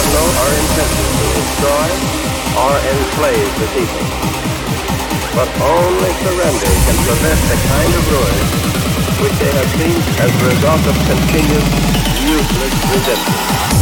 Armando are to destroy or enslave the people. But only surrender can prevent the kind of ruin which they have seen as a result of continued useless resistance.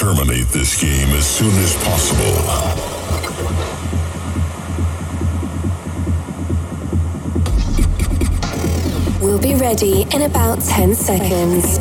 Terminate this game as soon as possible. We'll be ready in about 10 seconds.